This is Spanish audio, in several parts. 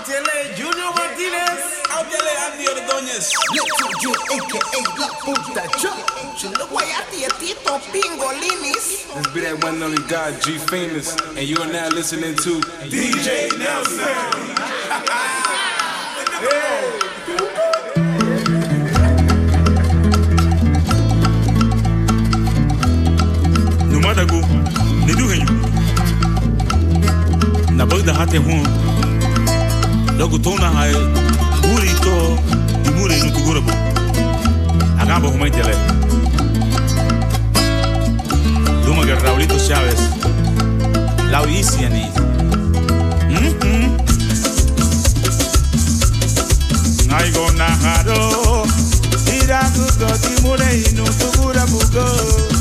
Out LA, Junior Martinez. Out LA, Andy Ordóñez. Little J, a.k.a. La Puta Chop. Chulo Guayati, Tito Pingolinis. This be that one and only God, G Famous, and you are now listening to DJ Nelson. numadago ne du henyu na bagda hate hu dogo tona hay buri to di mure nu tugura bo. Aga bo humay tele Luma gar Raulito Chávez Lauricia ni Mhm Ngai go na haro Ira gugo di mure inu tugura bugo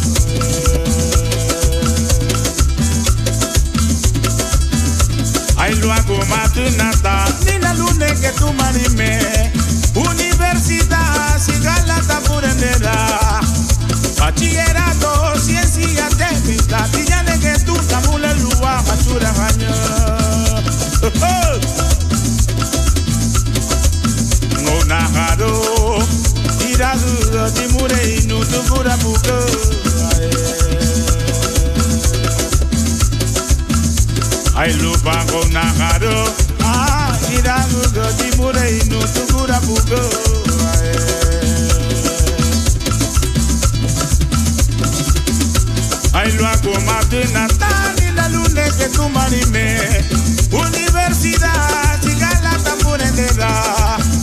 Ay lo hago Ni la lune que tu marime Universidad Sigalata purendera Bachillerato Ciencia técnica Tiyane que tu tamule luwa Machura haño No Ay lupa con najaro Ah, ira gugo Timure inu Tugura bugo de Natal y la luna que tu marime Universidad, Chigalata Purendera Bachillerato,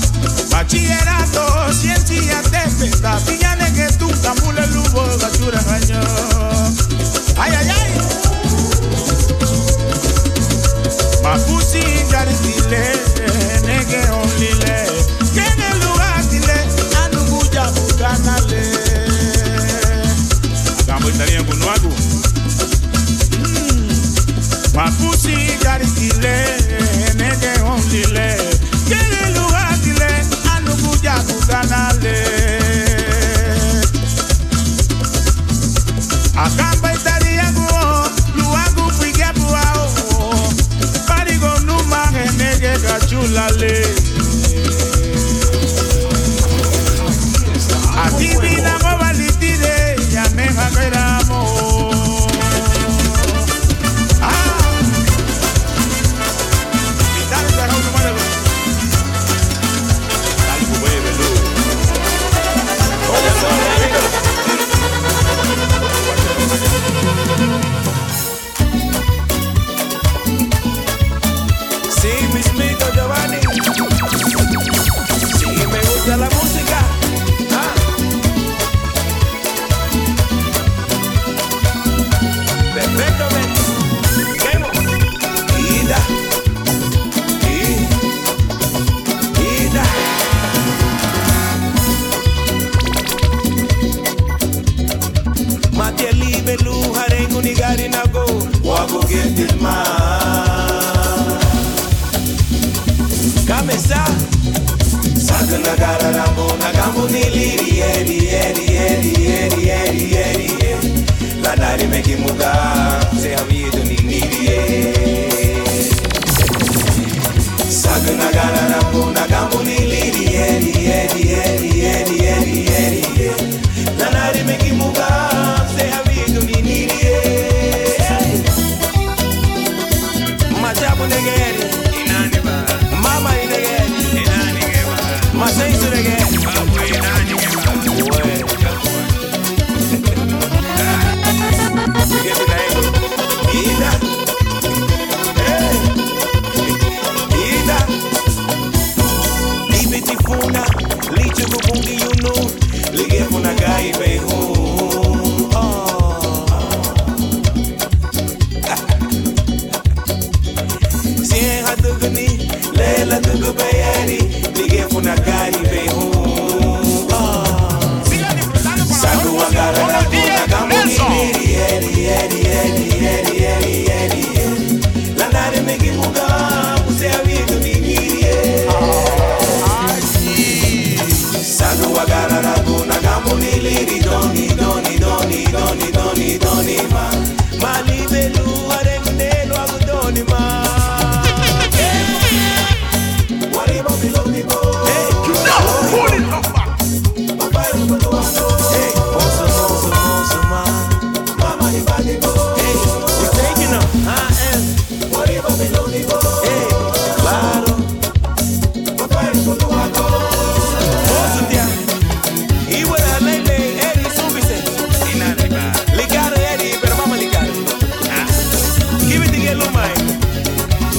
yellow mind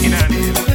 in her.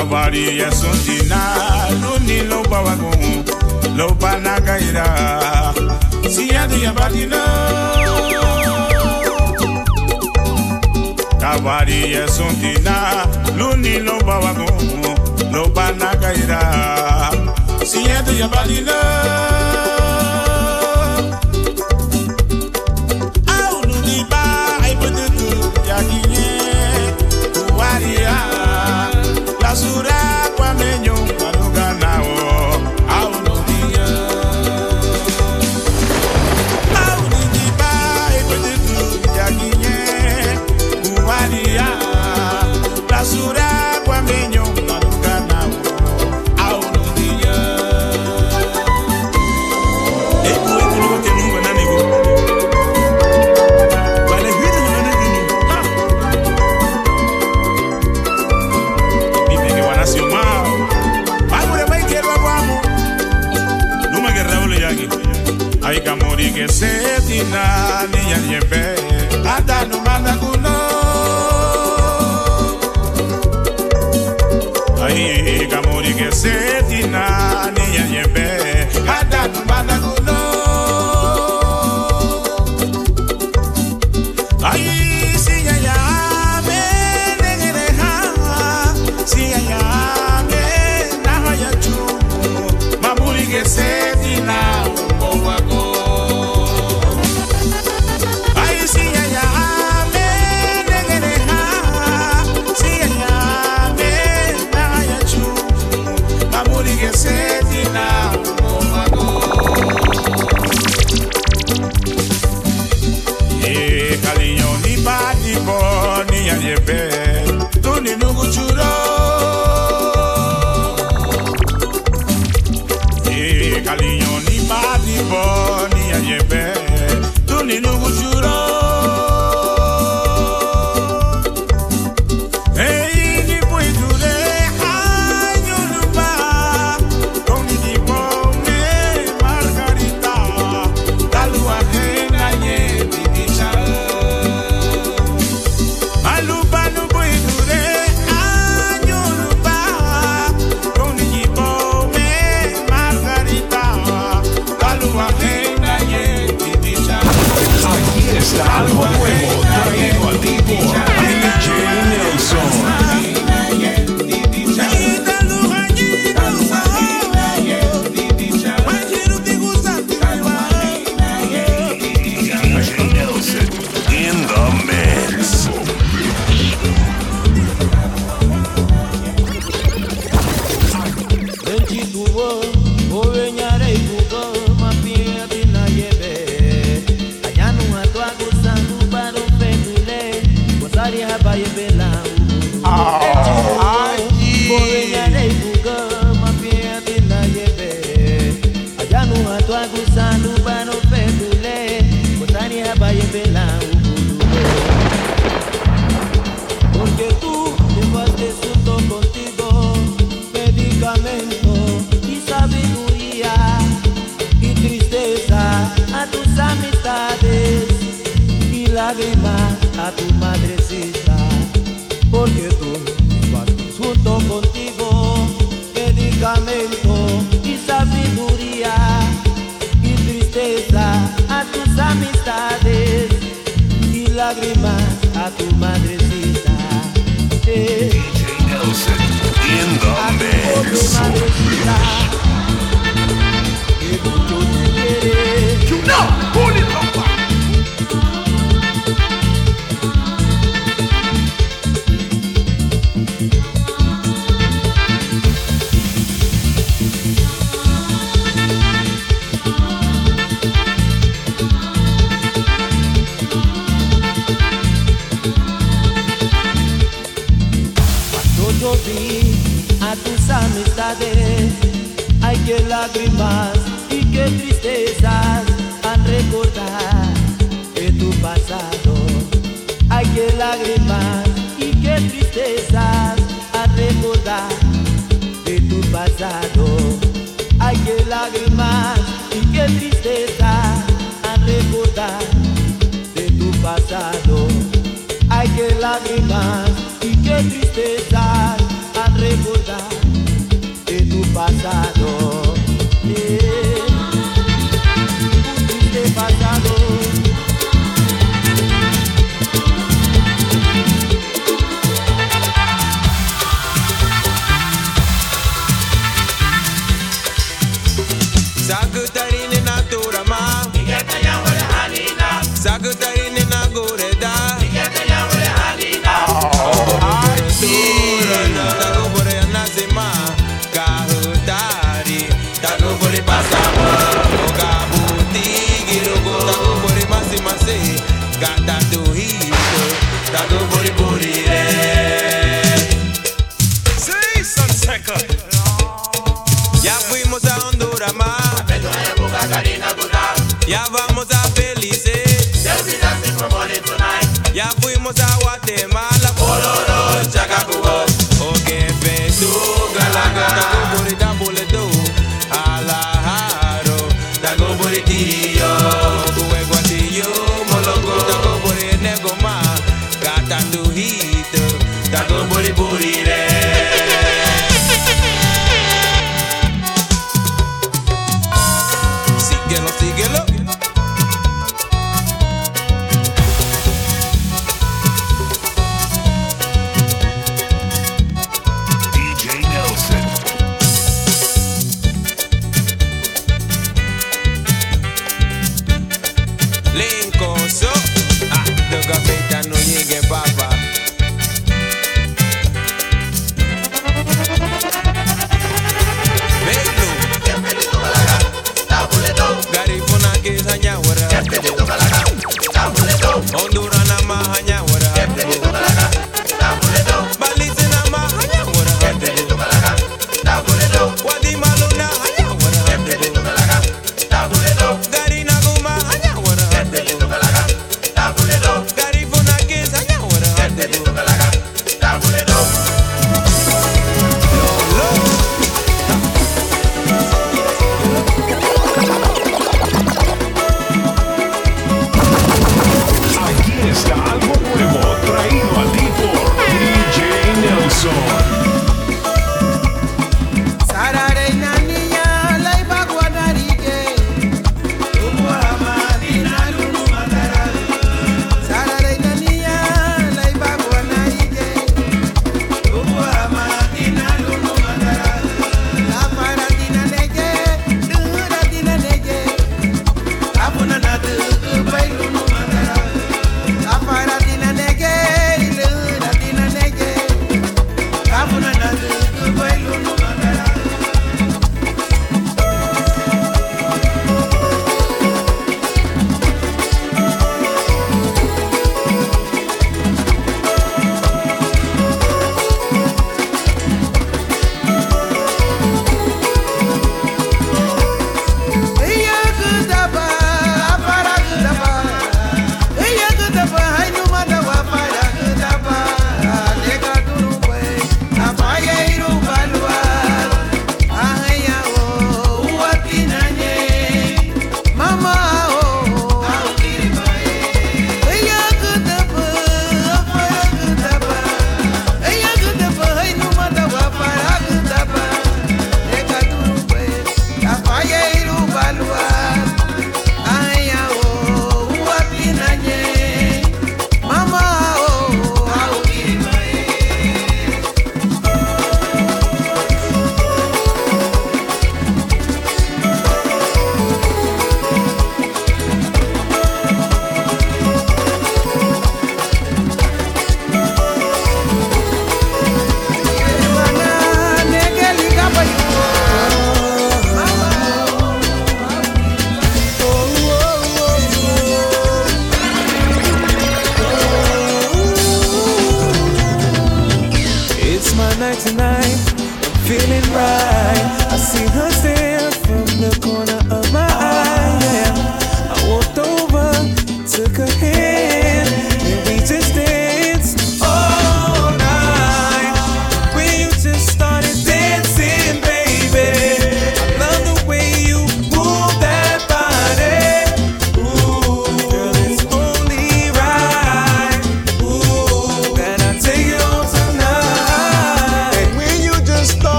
awari ya dina lóni ló bá wa gùn ló bá nága yira síyáde yaba dina. awari yesu dina lóni ló bá wa gùn ló bá nága yira síyáde. tu madrecita. Eh, DJ Nelson, in the a. qué lágrimas y que tristezas han recordar de tu pasado. Hay que lágrimas y que tristezas han recordar de tu pasado. Hay que lágrimas y que tristezas. It's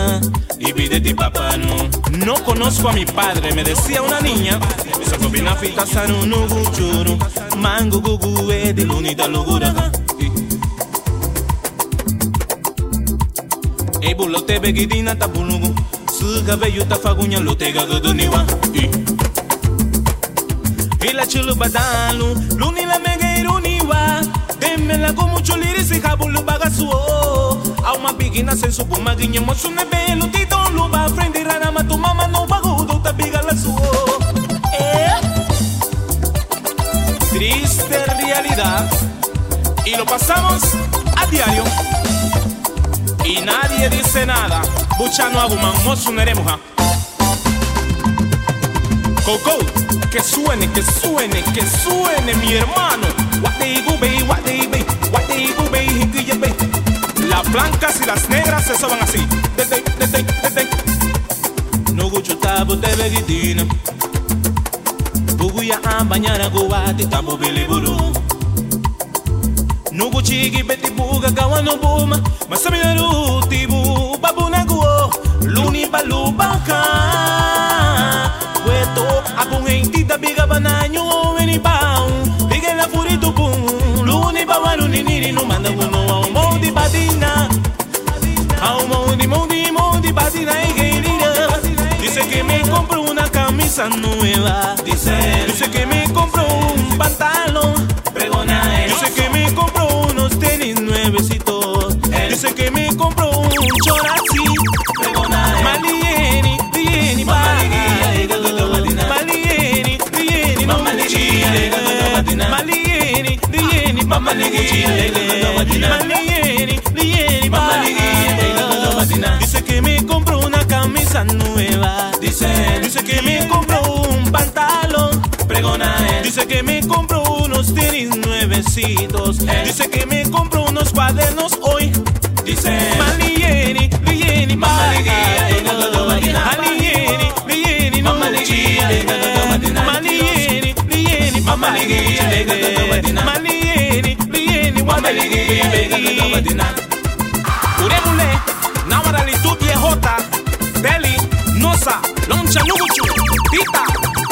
kuniva Y pide papá no No conozco a mi padre, me decía una niña. Sakobina fita sanu nugu churu Mangu gugu e di lunita lugura E bulo te begidina tabulugu Suga veyu tafagunya lo te gaguduniwa Ila chulu badalu Luni la mega iruniwa Demela como chuliri si habulu bagasuo Au ma bigina sen subu maginya mosune belu tito luba Frendi rana ma tu mama no bagudo tabiga la suo Eh. Triste realidad. Y lo pasamos a diario. Y nadie dice nada. Buchano aguman mosunere muja Coco, que suene, que suene, que suene mi hermano. What they go, baby, what Blancas y las negras se soban así. Desde, desde, desde. No gucho tabo de begitina. Buguya a bañar a guati tabo biliburu. No guchigi beti buga kawano buma. Masami na rutibu babuna guo. Luni balubaka. Weto akong hindi tabiga bananyo weni baung Bigay la furito pung Luni ba wano niniri no manda y Dice que me compro una camisa nueva. Dice, dice que me compro un pantalón. Pregona Dice que me compro unos tenis nuevecitos. Dice que me compro un chorazi Pregona Malieni, lieni, Malieni, Malieni, lieni, Malieni, lieni, Malieni, lieni, camisa nueva. Dice, dice que me compro un pantalón. Pregona Dice que me compro unos tenis nuevecitos. Dice que me compro unos cuadernos hoy. Dice, Malieni, lieni, Malieni, Malieni, lieni, Malieni, lieni, Malieni, lieni, Loncha Nuguchu, Tita,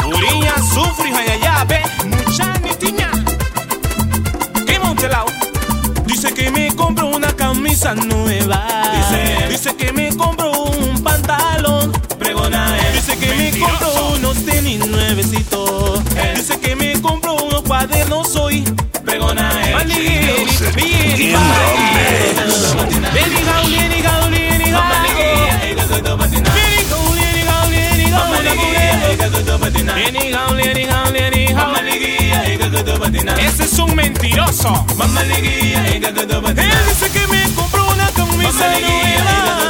Uriña, Sufri, Hayayabe, Muchani Tiña. ¿Qué Montelao? Dice que me compro una camisa nueva. Dice, dice que me compro un pantalón. Pregona Dice que me compro unos tenis nuevecitos. Dice que me compro unos cuadernos hoy. Pregona Malieni, ese es un mentiroso. Él dice que me compró una camisa nueva.